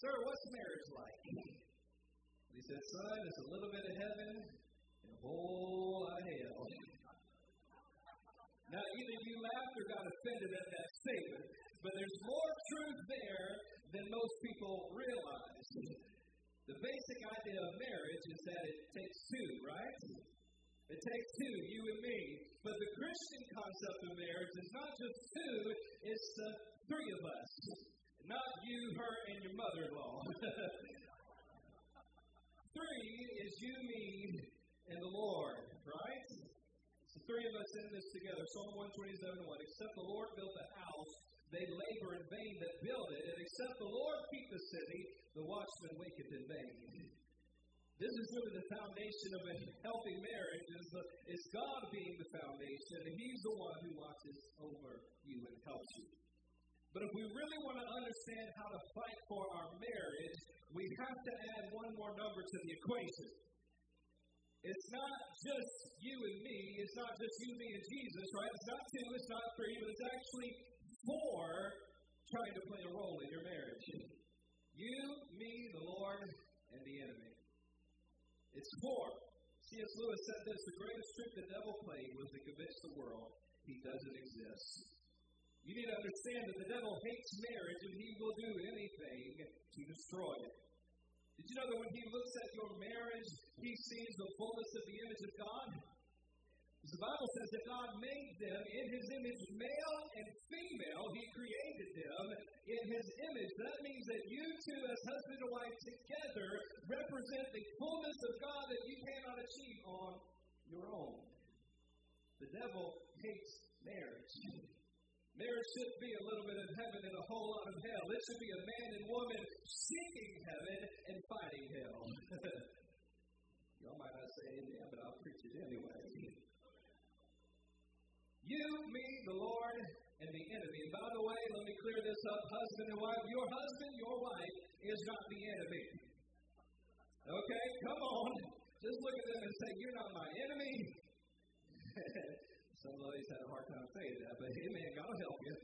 Sir, what's marriage like? And he said, Son, it's a little bit of heaven and a whole lot of hell. Now, either you laughed or got offended at that statement, but there's more truth there than most people realize. The basic idea of marriage is that it takes two, right? It takes two, you and me. But the Christian concept of marriage is not just two, it's the three of us. Not you, her, and your mother in law. three is you, me, and the Lord, right? The three of us in this together. Psalm 127 1. Except the Lord built the house, they labor in vain that build it. And except the Lord keep the city, the watchman waketh in vain. This is really the foundation of a healthy marriage, is, the, is God being the foundation, and He's the one who watches over you and helps you. But if we really want to understand how to fight for our marriage, we have to add one more number to the equation. It's not just you and me, it's not just you, me, and Jesus, right? It's not two, it's not three, but it's actually four trying to play a role in your marriage. You, me, the Lord, and the enemy. It's four. C.S. Lewis said this the greatest trick the devil played was to convince the world he doesn't exist. You need to understand that the devil hates marriage and he will do anything to destroy it. Did you know that when he looks at your marriage, he sees the fullness of the image of God? Because the Bible says that God made them in his image, male and female, he created them in his image. That means that you two, as husband and wife together, represent the fullness of God that you cannot achieve on your own. The devil hates marriage. Marriage should be a little bit of heaven and a whole lot of hell. It should be a man and woman seeking heaven and fighting hell. Y'all might not say amen, but I'll preach it anyway. You, me, the Lord, and the enemy. By the way, let me clear this up, husband and wife. Your husband, your wife, is not the enemy. Okay, come on. Just look at them and say, You're not my enemy. Some ladies had a hard time saying that, but amen, God will help you.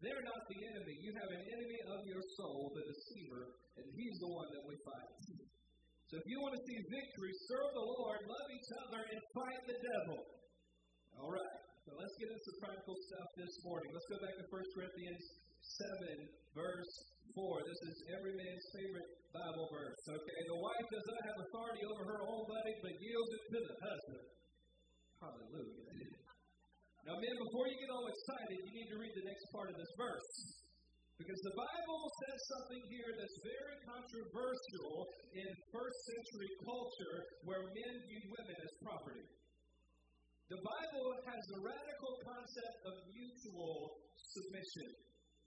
They're not the enemy. You have an enemy of your soul, the deceiver, and he's the one that we fight. So if you want to see victory, serve the Lord, love each other, and fight the devil. All right. So let's get into some practical stuff this morning. Let's go back to 1 Corinthians 7, verse 4. This is every man's favorite Bible verse. Okay. The wife does not have authority over her own body, but yields it to the husband. Hallelujah. Now, men, before you get all excited, you need to read the next part of this verse. Because the Bible says something here that's very controversial in first century culture where men view women as property. The Bible has a radical concept of mutual submission.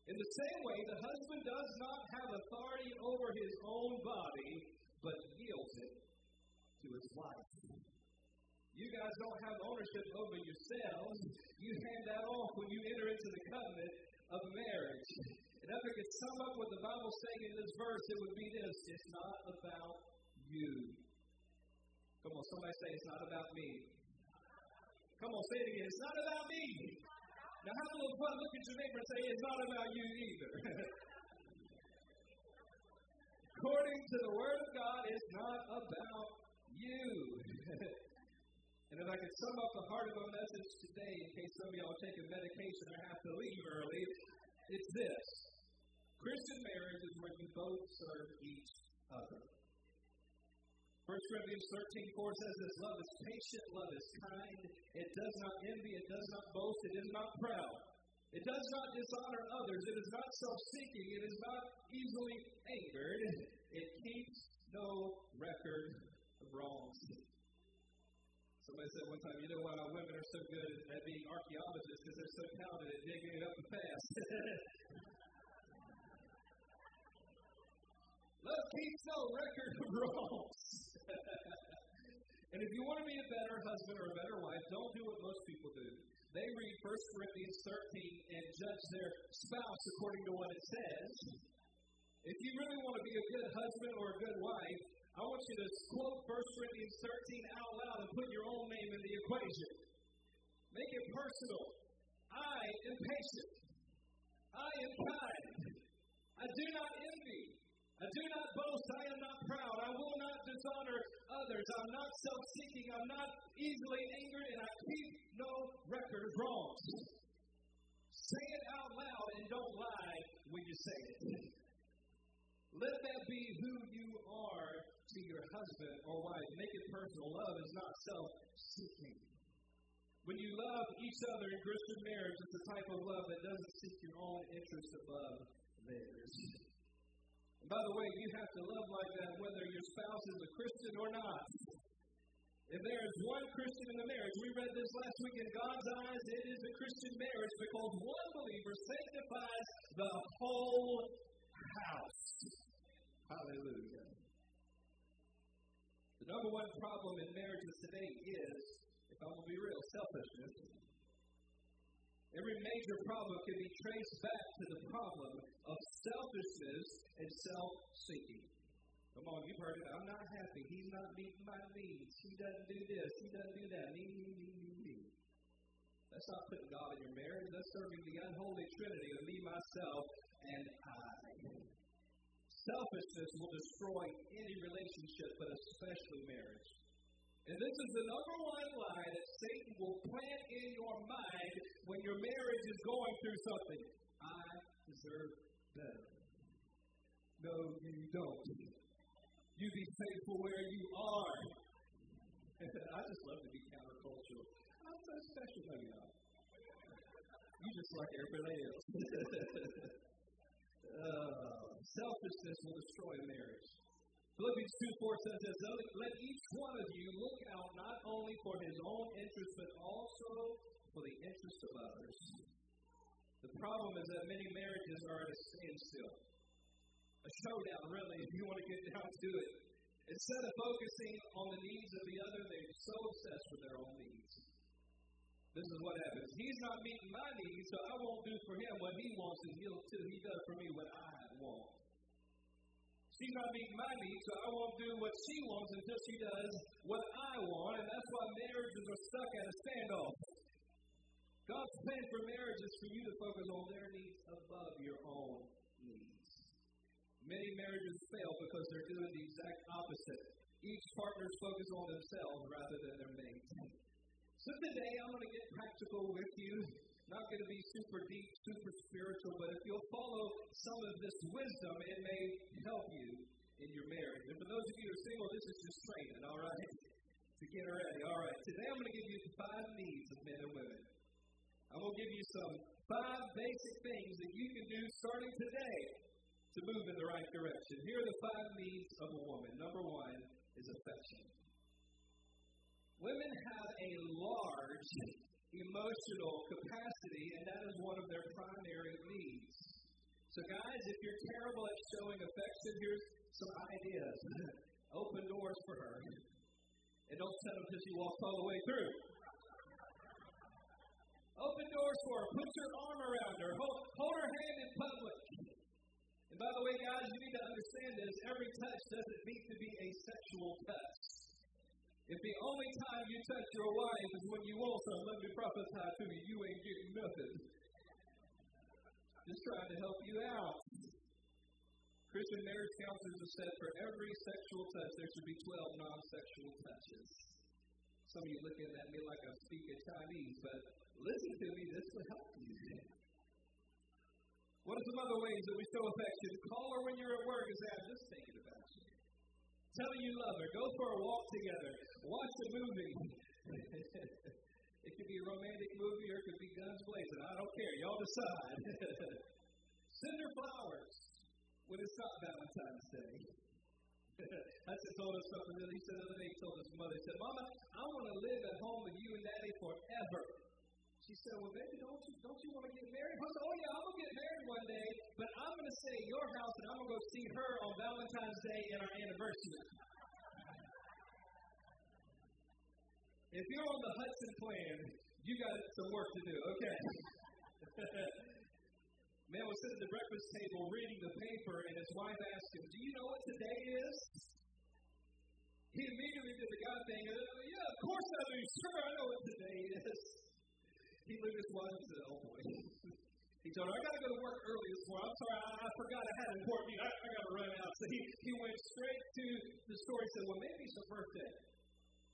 In the same way, the husband does not have authority over his own body, but yields it to his wife. You guys don't have ownership over yourselves. You hand that off when you enter into the covenant of marriage. And if I could sum up what the Bible's saying in this verse, it would be this it's not about you. Come on, somebody say it's not about me. Come on, say it again. It's not about me. Now have a little fun. Look at your neighbor and say, it's not about you either. According to the Word of God, it's not about you. and if I could sum up the heart of my message today, in case some of y'all are taking medication or have to leave early, it's this. Christian marriage is where you both serve each other. 1 Corinthians 13, 4 says this love is patient, love is kind, it does not envy, it does not boast, it is not proud. It does not dishonor others, it is not self seeking, it is not easily angered, it keeps no record of wrongs. Somebody said one time, you know why women are so good at being archaeologists? Because they're so talented at digging it up fast. Love keeps no record of wrongs. and if you want to be a better husband or a better wife, don't do what most people do. They read 1 Corinthians 13 and judge their spouse according to what it says. If you really want to be a good husband or a good wife, I want you to quote 1 Corinthians 13 out loud and put your own name in the equation. Make it personal. I am patient. I am kind. I do not envy. I do not boast. I am not proud. I will not dishonor others. I'm not self seeking. I'm not easily angered, and I keep no record of wrongs. Say it out loud and don't lie when you say it. Let that be who you are to your husband or wife. Make it personal. Love is not self seeking. When you love each other in Christian marriage, it's a type of love that doesn't seek your own interests above theirs. And by the way, you have to love like that whether your spouse is a Christian or not. If there is one Christian in the marriage, we read this last week, in God's eyes, it is a Christian marriage because one believer sanctifies the whole house. Hallelujah. The number one problem in marriages today is, if I'm going to be real, selfishness. Every major problem can be traced back to the problem of selfishness and self seeking. Come on, you've heard it. I'm not happy. He's not meeting my needs. He doesn't do this. He doesn't do that. Me, me, me, me, me. That's not putting God in your marriage. That's serving the unholy trinity of me, myself, and I. Selfishness will destroy any relationship, but especially marriage. And this is the number one lie that Satan will plant in your mind when your marriage is going through something. I deserve better. No, you don't. You be faithful where you are. I just love to be countercultural. I'm so special, you're not. You just like everybody else. uh, selfishness will destroy marriage. Philippians 2 4 says this Let each one of you look out not only for his own interest, but also for the interest of others. The problem is that many marriages are at a standstill. A showdown, really, if you want to get down to it. Instead of focusing on the needs of the other, they're so obsessed with their own needs. This is what happens. He's not meeting my needs, so I won't do for him what he wants, too. He does for me what I want. She's not meeting my needs, so I won't do what she wants until she does what I want, and that's why marriages are stuck at a standoff. God's plan for marriage is for you to focus on their needs above your own needs. Many marriages fail because they're doing the exact opposite. Each partner is focused on themselves rather than their mate. So today I'm going to get practical with you not going to be super deep, super spiritual, but if you'll follow some of this wisdom, it may help you in your marriage. And for those of you who are single, this is just training, all right? To get ready. All right. Today I'm going to give you five needs of men and women. I'm going to give you some five basic things that you can do starting today to move in the right direction. Here are the five needs of a woman. Number one is affection. Large emotional capacity, and that is one of their primary needs. So, guys, if you're terrible at showing affection, here's some ideas. Open doors for her. And don't set them until she walks all the way through. Open doors for her. Put your arm around her. Hold, hold her hand in public. And by the way, guys, you need to understand this. Every touch doesn't need to be a sexual touch. If the only time you touch your wife is when you want some, let me prophesy to you, you ain't getting nothing. Just trying to help you out. Christian marriage counselors have said for every sexual touch, there should be 12 non sexual touches. Some of you looking at me like I'm speaking Chinese, but listen to me, this will help you. What are some other ways that we show affection? Call her when you're at work and say, I'm just thinking about. Tell you love her. Go for a walk together. Watch a movie. it could be a romantic movie or it could be guns blazing. I don't care. Y'all decide. Send her flowers when it's not Valentine's Day. Just told us something that he said the other day. He told his mother, he said, Mama, I want to live at home with you and Daddy forever. She said, Well, baby, don't you, don't you want to get married? I said, Oh, yeah, I'm going to get married one day, but I'm going to stay at your house and I'm going to go see her on Valentine's Day and our anniversary. If you're on the Hudson plan, you got some work to do, okay? Man was sitting at the breakfast table reading the paper, and his wife asked him, Do you know what today is? He immediately did the God thing. And, yeah, of course I do. Sure, I know what today is. He at his wife and said, Oh boy. he told her, I got to go to work early this morning. I'm sorry, I, I forgot I had an important meeting. I, I got to run out. So he, he went straight to the store. He said, Well, maybe it's her birthday.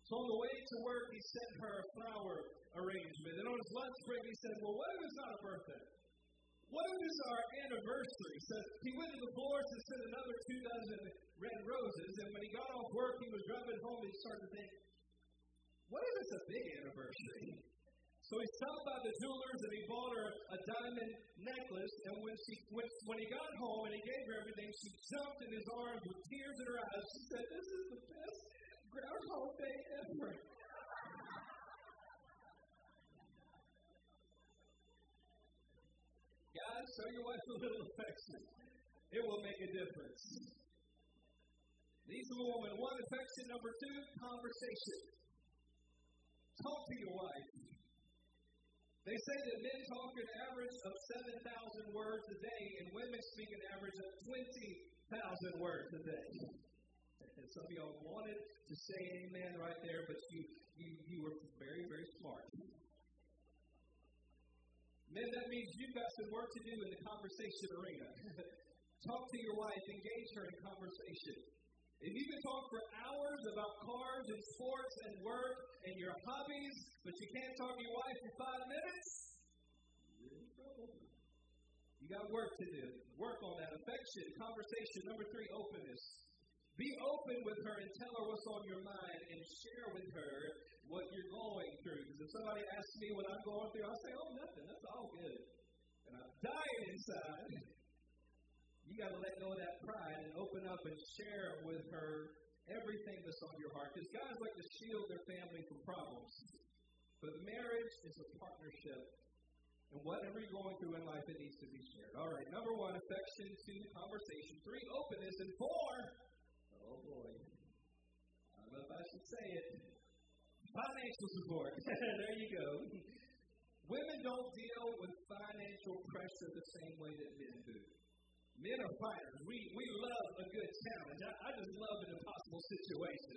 So on the way to work, he sent her a flower arrangement. And on his lunch break, he said, Well, what if it's not a birthday? What if it's our anniversary? So he went to the floor to send another two dozen red roses. And when he got off work, he was driving home and he started to think, What if it's a big anniversary? So he stopped by the jewelers and he bought her a diamond necklace. And when she when, when he got home and he gave her everything, she jumped in his arms with tears in her eyes. She said, "This is the best Groundhog Day ever." Guys, show your wife a little affection. It will make a difference. These are the woman. One affection. Number two, conversation. Talk to your wife. They say that men talk an average of 7,000 words a day, and women speak an average of 20,000 words a day. And some of y'all wanted to say amen right there, but you, you, you were very, very smart. Men, that means you've got some work to do in the conversation arena. talk to your wife, engage her in conversation. If you can talk for hours about cars and sports and work and your hobbies, but you can't talk to your wife for five minutes, you're in trouble. You got work to do. Work on that. Affection, conversation. Number three, openness. Be open with her and tell her what's on your mind and share with her what you're going through. Because if somebody asks me what I'm going through, I'll say, oh, nothing. That's all good. And I'm dying inside. You got to let go of that pride and open up and share with her everything that's on your heart. Because guys like to shield their family from problems. But marriage is a partnership. And whatever you're going through in life, it needs to be shared. All right, number one, affection. Two, conversation. Three, openness. And four, Oh boy. I don't know if I should say it. Financial support. there you go. Women don't deal with financial pressure the same way that men do. Men are fighters. We, we love a good challenge. I, I just love an impossible situation.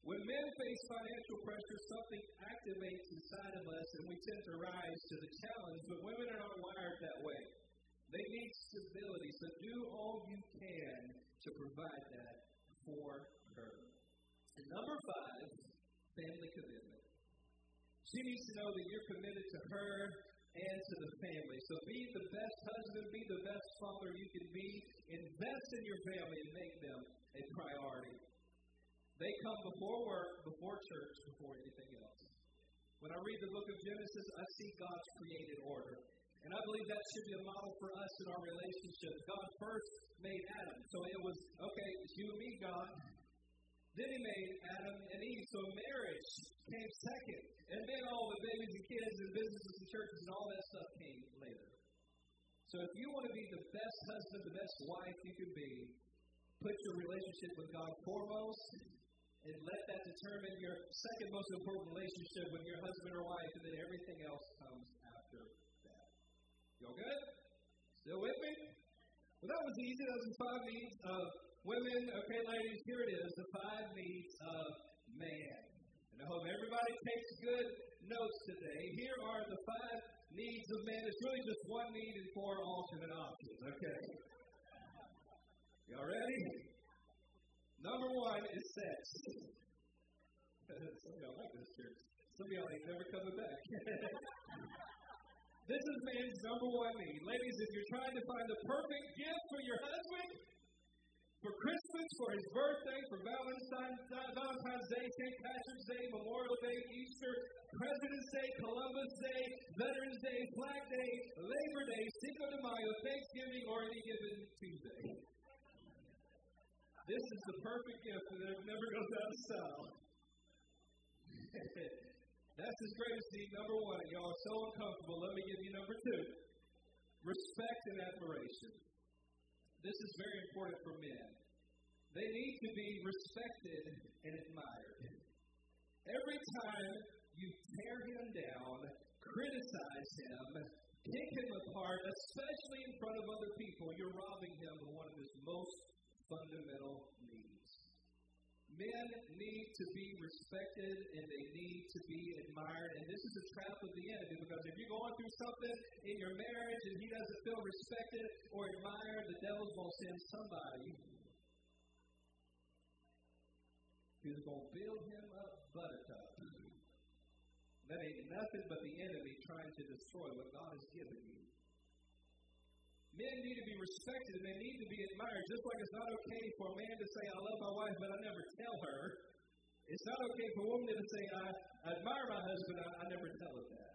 When men face financial pressure, something activates inside of us and we tend to rise to the challenge, but women are not wired that way. They need stability, so do all you can to provide that for her. And number five, family commitment. She needs to know that you're committed to her and to the family. So be the best husband, be the best father you can be. Invest in your family and make them a priority. They come before work, before church, before anything else. When I read the book of Genesis, I see God's created order. And I believe that should be a model for us in our relationship. God first made Adam. So it was, okay, it's you and me, God. Then he made Adam and Eve. So marriage came second. And then all the babies and kids and businesses and churches and all that stuff came later. So if you want to be the best husband, the best wife you can be, put your relationship with God foremost and let that determine your second most important relationship with your husband or wife, and then everything else comes after that. Y'all good? Still with me? Well, that was easy. Those are five needs of women. Okay, ladies, here it is the five needs of man. And I hope everybody takes good notes today. Here are the five needs of man. It's really just one need and four alternate options. Okay. Y'all ready? Number one is sex. Some of y'all like this church. Some of y'all ain't never coming back. this is man's number one need. Ladies, if you're trying to find the perfect gift for your husband, for Christmas, for his birthday, for Valentine's, Valentine's Day, St. Patrick's Day, Memorial Day, Easter, President's Day, Columbus Day, Veterans Day, Flag Day, Labor Day, Cinco de Mayo, Thanksgiving, or any given Tuesday. This is the perfect gift that never goes out of style. That's his greatest need, number one. Y'all are so uncomfortable. Let me give you number two respect and admiration. This is very important for men. They need to be respected and admired. Every time you tear him down, criticize him, pick him apart, especially in front of other people, you're robbing him of one of his most fundamental. Men need to be respected and they need to be admired. And this is a trap of the enemy because if you're going through something in your marriage and he doesn't feel respected or admired, the devil's going to send somebody who's going to build him up buttercup. That ain't nothing but the enemy trying to destroy what God has given you. Men need to be respected and they need to be admired, just like it's not okay for a man to say, I love my wife, but I never tell her. It's not okay for a woman to say, I admire my husband, I, I never tell her that.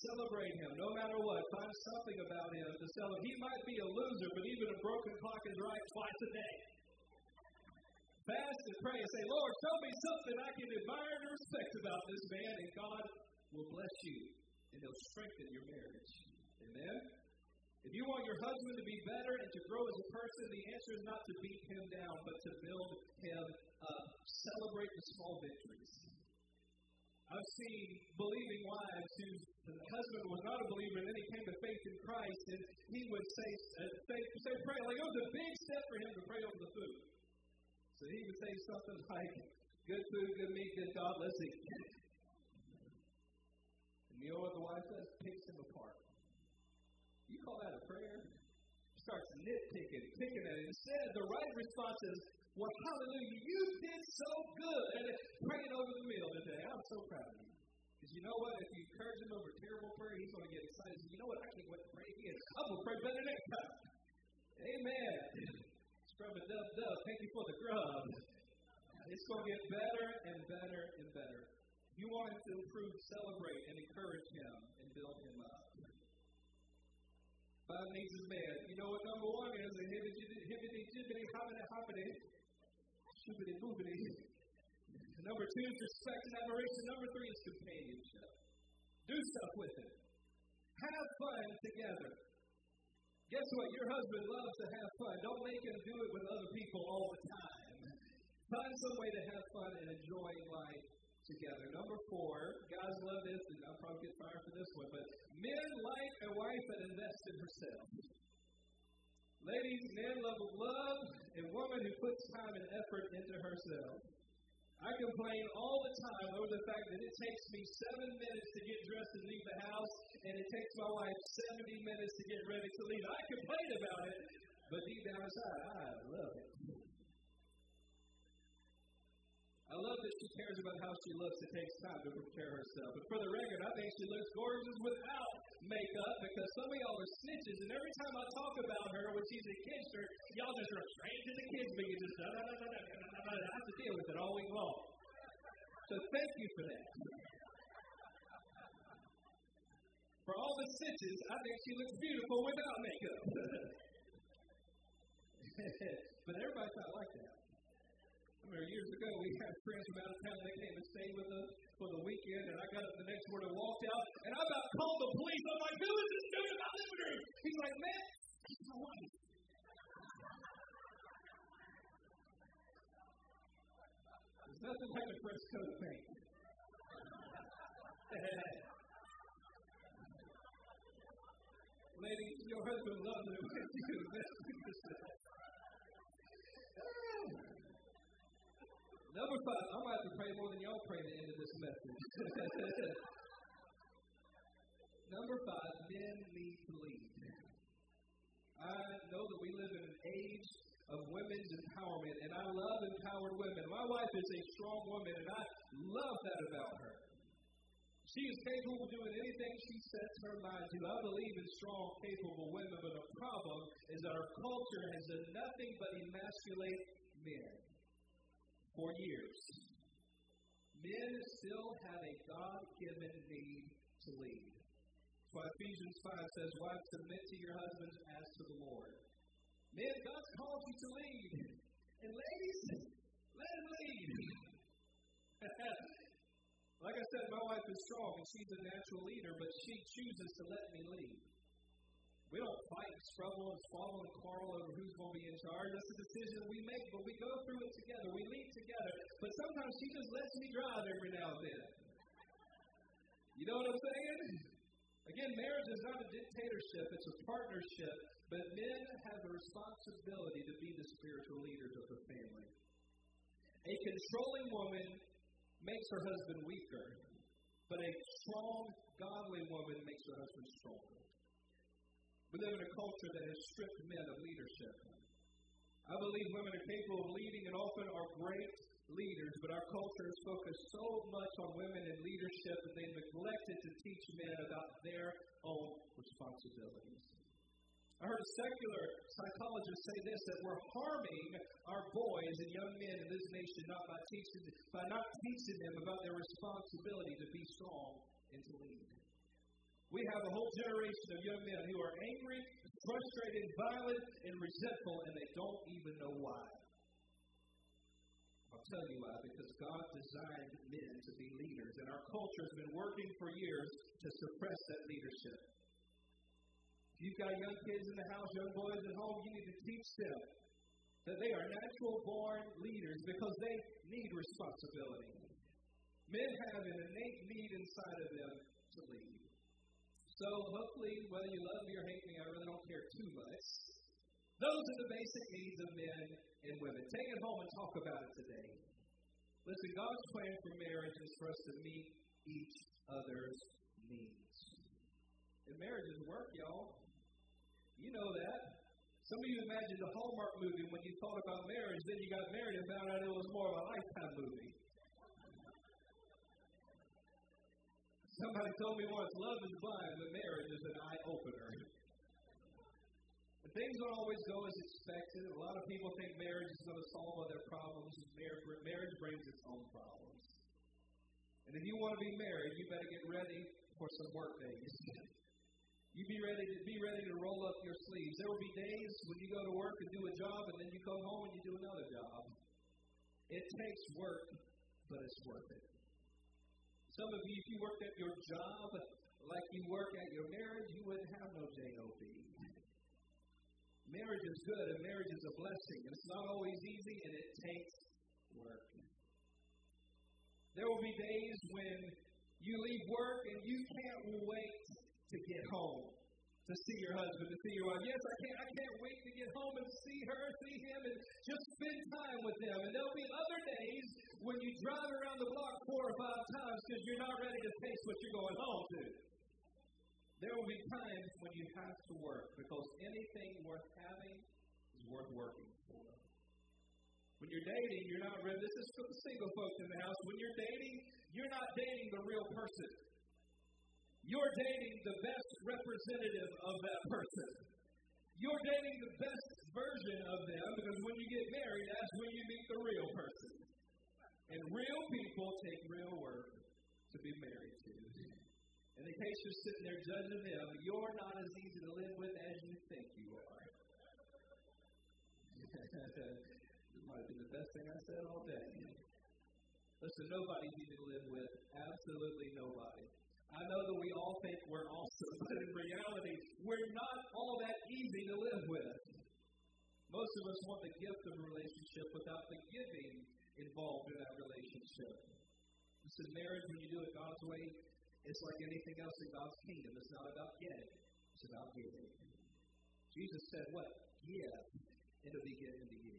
Celebrate him no matter what. Find something about him to celebrate. He might be a loser, but even a broken clock is right twice a day. Fast and pray and say, Lord, show me something I can admire and respect about this man, and God will bless you and he'll strengthen your marriage. Amen? If you want your husband to be better and to grow as a person, the answer is not to beat him down, but to build him up. Celebrate the small victories. I've seen believing wives whose husband was not a believer, and then he came to faith in Christ, and he would say, uh, say, say pray. Like it was a big step for him to pray over the food. So he would say something like, good food, good meat, good God, let's eat. And you know what the wife says? Picks him apart. You call that a prayer? Starts nitpicking, picking at it. Instead, the right response is, well, hallelujah, you did so good. And praying over the meal today. I'm so proud of you. Because you know what? If you encourage him over terrible prayer, he's going to get excited. You know what? I can't wait to pray again. I'm going to pray better next time. Amen. Scrub a dub dub. Thank you for the grub. It's going to get better and better and better. You want him to improve, celebrate, and encourage him and build him up. Five needs is man. You know what number one is? A hibbity, jibbity, hobbity, hobbity, shoobity, boobity. Number two is respect and admiration. Number three is companionship. Do stuff with it. Have fun together. Guess what? Your husband loves to have fun. Don't make him do it with other people all the time. Find some way to have fun and enjoy life together. Number four, guys love this, and I'll probably get fired for this one, but men like a wife that invests in herself. Ladies, men love love a woman who puts time and effort into herself. I complain all the time over the fact that it takes me seven minutes to get dressed and leave the house, and it takes my wife 70 minutes to get ready to leave. I complain about it, but deep down inside, I love it. I love that she cares about how she looks and takes time to prepare herself. But for the record, I think she looks gorgeous without makeup because some of y'all are snitches, and every time I talk about her when she's in kids church, y'all just run straight to the kids and just da da da da da da da. I have to deal with it all week long. So thank you for that. For all the snitches, I think she looks beautiful without makeup. but everybody's not like that. Remember years ago, we had friends from out of town. They came and stayed with us for the weekend, and I got up the next morning walked out, and I about called the police. I'm like, who is this dude in my living room? He's like, man, he's my wife. There's nothing like a fresh coat of paint. Ladies, your husband loves it Number five, I'm to pray more than y'all pray at the end of this message. Number five, men need to lead. I know that we live in an age of women's empowerment, and I love empowered women. My wife is a strong woman, and I love that about her. She is capable of doing anything she sets her mind to. I believe in strong, capable women, but the problem is that our culture has done nothing but emasculate men for years. Men still have a God given need to lead. That's why Ephesians 5 says, Wives, submit to your husbands as to the Lord. Men, God's called you to lead. And ladies, let him lead. like I said, my wife is strong and she's a natural leader, but she chooses to let me lead. We don't fight, and struggle, and squabble and quarrel over who's going to be in charge. That's a decision we make, but we go through it together. We lead together. But sometimes she just lets me drive every now and then. You know what I'm saying? Again, marriage is not a dictatorship, it's a partnership. But men have a responsibility to be the spiritual leaders of the family. A controlling woman makes her husband weaker, but a strong, godly woman makes her husband stronger. We live in a culture that has stripped men of leadership. I believe women are capable of leading and often are great leaders, but our culture has focused so much on women in leadership that they've neglected to teach men about their own responsibilities. I heard a secular psychologist say this that we're harming our boys and young men in this nation not by teaching by not teaching them about their responsibility to be strong and to lead. We have a whole generation of young men who are angry, frustrated, violent, and resentful, and they don't even know why. I'll tell you why. Because God designed men to be leaders, and our culture has been working for years to suppress that leadership. If you've got young kids in the house, young boys at home, you need to teach them that they are natural born leaders because they need responsibility. Men have an innate need inside of them to lead. So hopefully, whether you love me or hate me, I really don't care too much. Those are the basic needs of men and women. Take it home and talk about it today. Listen, God's plan for marriage is for us to meet each other's needs. And marriage is work, y'all. You know that. Some of you imagined the Hallmark movie when you thought about marriage, then you got married and found out it was more of a lifetime movie. Somebody told me once, love is blind, but marriage is an eye opener. things don't always go as expected. A lot of people think marriage is going to solve all their problems. Marriage brings its own problems. And if you want to be married, you better get ready for some work days. You be ready to be ready to roll up your sleeves. There will be days when you go to work and do a job, and then you come home and you do another job. It takes work, but it's worth it. Some of you, if you worked at your job like you work at your marriage, you wouldn't have no JOB. Marriage is good, and marriage is a blessing. And it's not always easy, and it takes work. There will be days when you leave work and you can't wait to get home to see your husband, to see your wife. Yes, I can't, I can't wait to get home and see her, see him, and just spend time with them. And there'll be other days when you drive around the block four or five times because you're not ready to face what you're going home to. There will be times when you have to work because anything worth having is worth working for. When you're dating, you're not ready. This is for the single folks in the house. When you're dating, you're not dating the real person. You're dating the best representative of that person. You're dating the best version of them because when you get married, that's when you meet the real person. And real people take real work to be married to. And in case you're sitting there judging them, you're not as easy to live with as you think you are. this might been the best thing I said all day. Listen, nobody's easy to live with. Absolutely nobody. I know that we all think we're awesome, but in reality, we're not all that easy to live with. Most of us want the gift of a relationship without the giving involved in that relationship. Listen, marriage, when you do it God's way, it's like anything else in God's kingdom. It's not about getting, it's about giving. Jesus said, What? Give, and it'll be given to you.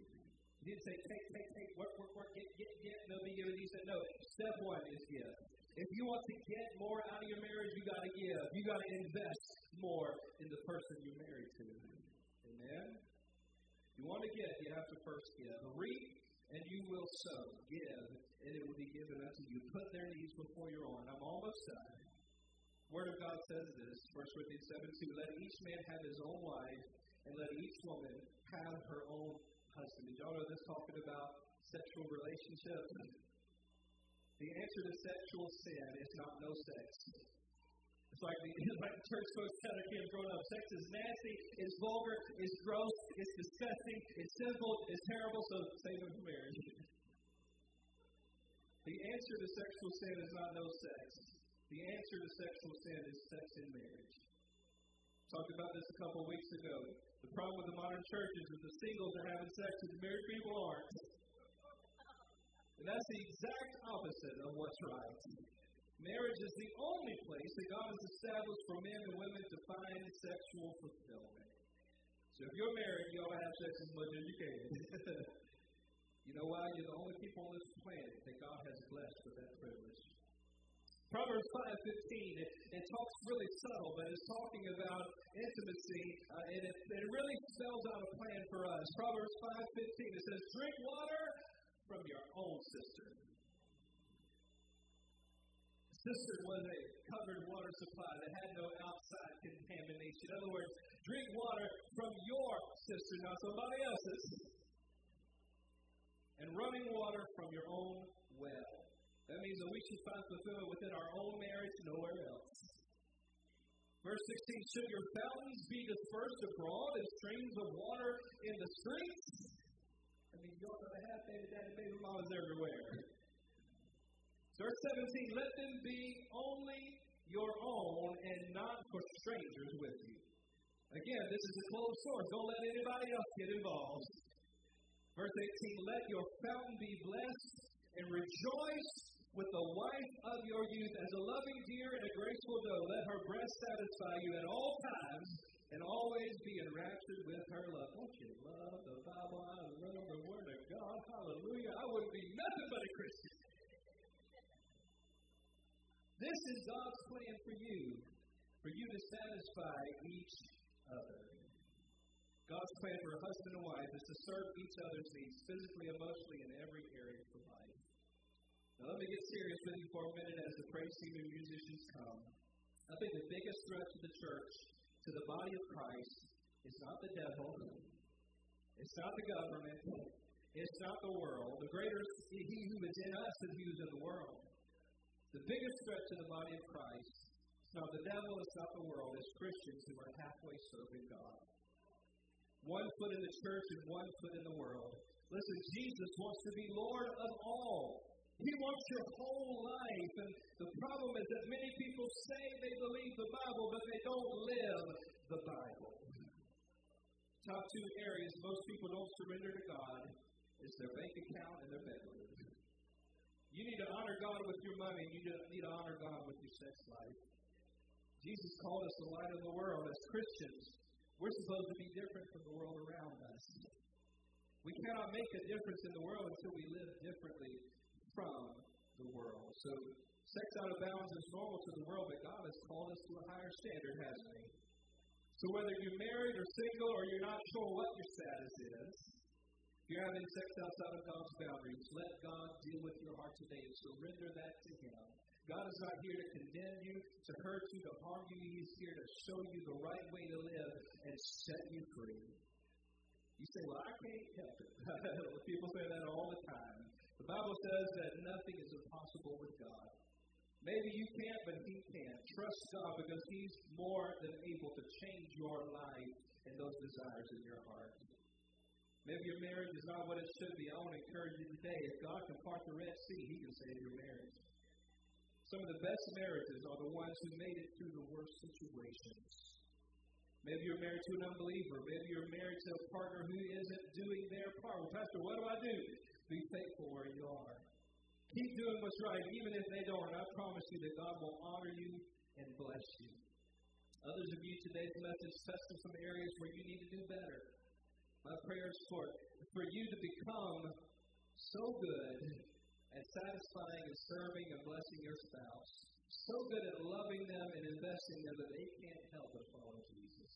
He didn't say, Take, take, take, work, work, work, get, get, get, and it'll be given. He said, No, step one is give. If you want to get more out of your marriage, you got to give. You got to invest more in the person you're married to. Amen? You want to get, you have to first give. Reap, and you will sow. Give, and it will be given unto you. Put their needs before your own. I'm almost done. Word of God says this, 1 Corinthians 7 2. Let each man have his own wife, and let each woman have her own husband. Did y'all know this talking about sexual relationships? The answer to sexual sin is not no sex. The, like church folks tell their kids growing up sex is nasty, it's vulgar, it's gross, it's disgusting, it's sinful, it's terrible, so save it for marriage. the answer to sexual sin is not no sex. The answer to sexual sin is sex in marriage. Talked about this a couple weeks ago. The problem with the modern church is that the singles are having sex and the married people aren't. And that's the exact opposite of what's right. Marriage is the only place that God has established for men and women to find sexual fulfillment. So if you're married, you ought to have sex as much as you can. You know why? You're the only people on this planet that God has blessed with that privilege. Proverbs 5.15, it, it talks really subtle, but it's talking about intimacy, uh, and it, it really spells out a plan for us. Proverbs 5.15, it says, drink water from your own cistern. Cistern was a covered water supply that had no outside contamination. In other words, drink water from your cistern, not somebody else's. And running water from your own well. That means that we should find fulfillment within our own marriage, nowhere else. Verse 16, should your fountains be dispersed abroad as streams of water in the streets? I mean, you ought to have baby daddy, baby mamas everywhere. Verse 17, let them be only your own and not for strangers with you. Again, this is a closed source. Don't let anybody else get involved. Verse 18, let your fountain be blessed and rejoice with the wife of your youth as a loving deer and a graceful doe. Let her breast satisfy you at all times and always be enraptured with her love. Don't you love the Bible? I love the Word of God. Hallelujah. I wouldn't be nothing but a Christian. This is God's plan for you, for you to satisfy each other. God's plan for a husband and wife is to serve each other's needs physically, emotionally, in every area of life. Now, let me get serious with you for a minute as the praise team and musicians come. I think the biggest threat to the church, to the body of Christ, is not the devil, it's not the government, it's not the world. The greater is he who is in us than he who is in the world. The biggest threat to the body of Christ is not the devil, it's not the world, it's Christians who are halfway serving God. One foot in the church and one foot in the world. Listen, Jesus wants to be Lord of all. He wants your whole life. And the problem is that many people say they believe the Bible, but they don't live the Bible. Top two areas most people don't surrender to God is their bank account and their bedroom. You need to honor God with your money. You need to honor God with your sex life. Jesus called us the light of the world. As Christians, we're supposed to be different from the world around us. We cannot make a difference in the world until we live differently from the world. So, sex out of bounds is normal to the world, but God has called us to a higher standard, hasn't He? So, whether you're married or single or you're not sure what your status is, you're having sex outside of God's boundaries, let God deal with your heart today and surrender that to Him. God is not here to condemn you, to hurt you, to harm you. He's here to show you the right way to live and set you free. You say, Well, I can't help it. People say that all the time. The Bible says that nothing is impossible with God. Maybe you can't, but He can. Trust God because He's more than able to change your life and those desires in your heart. Maybe your marriage is not what it should be. I want to encourage you today. If God can part the Red Sea, He can save your marriage. Some of the best marriages are the ones who made it through the worst situations. Maybe you're married to an unbeliever. Maybe you're married to a partner who isn't doing their part. Well, Pastor, what do I do? Be faithful where you are. Keep doing what's right, even if they don't. I promise you that God will honor you and bless you. Others of you, today's message touched on some areas where you need to do better. My prayer is for, for you to become so good at satisfying and serving and blessing your spouse, so good at loving them and investing in them that they can't help but follow Jesus.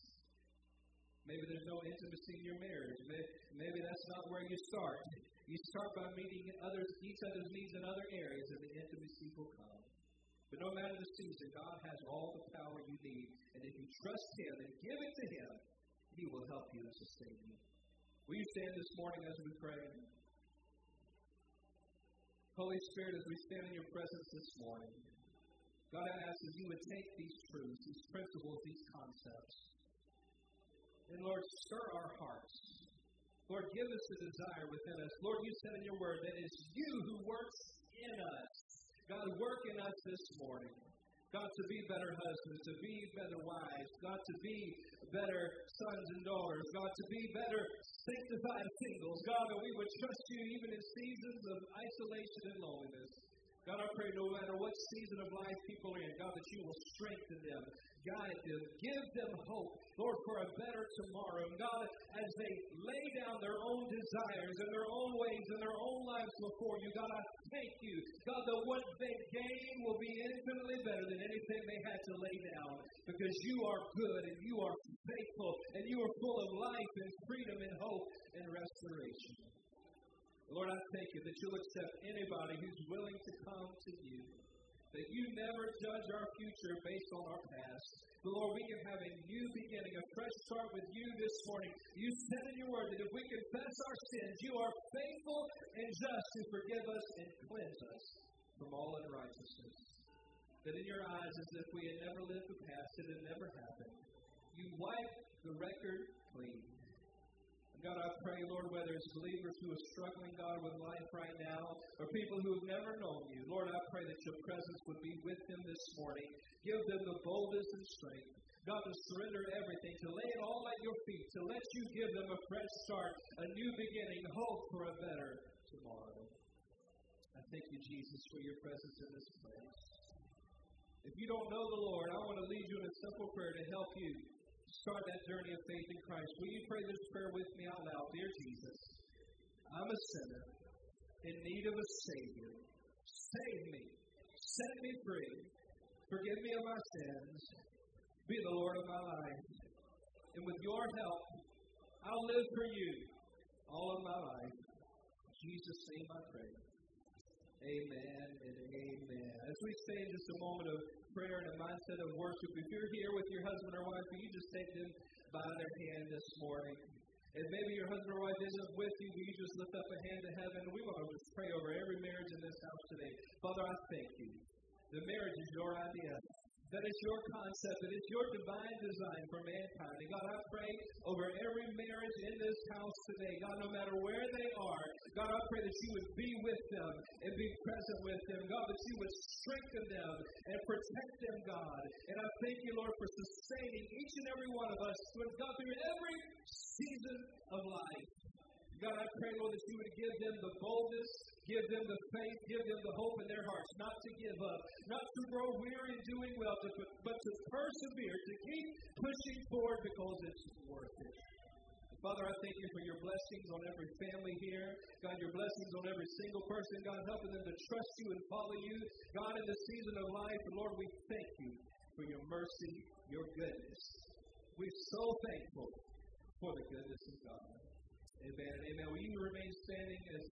Maybe there's no intimacy in your marriage. Maybe, maybe that's not where you start. You start by meeting others, each other's needs in other areas, and the intimacy will come. But no matter the season, God has all the power you need. And if you trust Him and give it to Him, He will help you and sustain you. Will you stand this morning as we pray? Holy Spirit, as we stand in your presence this morning, God, I ask that you would take these truths, these principles, these concepts, and Lord, stir our hearts. Lord, give us the desire within us. Lord, you said in your word that it's you who works in us. God, work in us this morning. God, to be better husbands, to be better wives, God, to be better sons and daughters, God, to be better sanctified singles, God, that we would trust you even in seasons of isolation and loneliness. God, I pray no matter what season of life people are in, God, that you will strengthen them, guide them, give them hope, Lord, for a better tomorrow. And God, as they lay down their own desires and their own ways and their own lives before you, God, I thank you, God, that what they gain will be infinitely better than anything they had to lay down because you are good and you are faithful and you are full of life and freedom and hope and restoration. Lord, I thank you that you'll accept anybody who's willing to come to you. That you never judge our future based on our past. But Lord, we can have a new beginning, a fresh start with you this morning. You said in your word that if we confess our sins, you are faithful and just to forgive us and cleanse us from all unrighteousness. That in your eyes, as if we had never lived the past, it had never happened. You wipe the record clean. God, I pray, Lord, whether it's believers who are struggling, God, with life right now, or people who have never known you, Lord, I pray that your presence would be with them this morning. Give them the boldness and strength. God, to surrender everything, to lay it all at your feet, to let you give them a fresh start, a new beginning, hope for a better tomorrow. I thank you, Jesus, for your presence in this place. If you don't know the Lord, I want to lead you in a simple prayer to help you start that journey of faith in Christ. Will you pray this prayer with me out loud? Dear Jesus, I'm a sinner in need of a Savior. Save me. Set me free. Forgive me of my sins. Be the Lord of my life. And with your help, I'll live for you all of my life. In Jesus' name I pray. Amen and amen. As we stay in just a moment of prayer and a mindset of worship, if you're here with your husband or wife, will you just take them by their hand this morning? And maybe your husband or wife isn't with you, will you just lift up a hand to heaven? We want to just pray over every marriage in this house today. Father, I thank you. The marriage is your idea. That is your concept. that it's your divine design for mankind. And God, I pray over every marriage in this house today. God, no matter where they are, God, I pray that you would be with them and be present with them. God, that you would strengthen them and protect them, God. And I thank you, Lord, for sustaining each and every one of us, God, through every season of life. God, I pray, Lord, that you would give them the boldness, give them the faith, give them the hope in their hearts, not to give up, not to grow weary in doing well, to, but to persevere, to keep pushing forward because it's worth it. Father, I thank you for your blessings on every family here. God, your blessings on every single person. God, helping them to trust you and follow you. God, in the season of life, Lord, we thank you for your mercy, your goodness. We're so thankful for the goodness of God. Amen. Amen. Will you remain standing as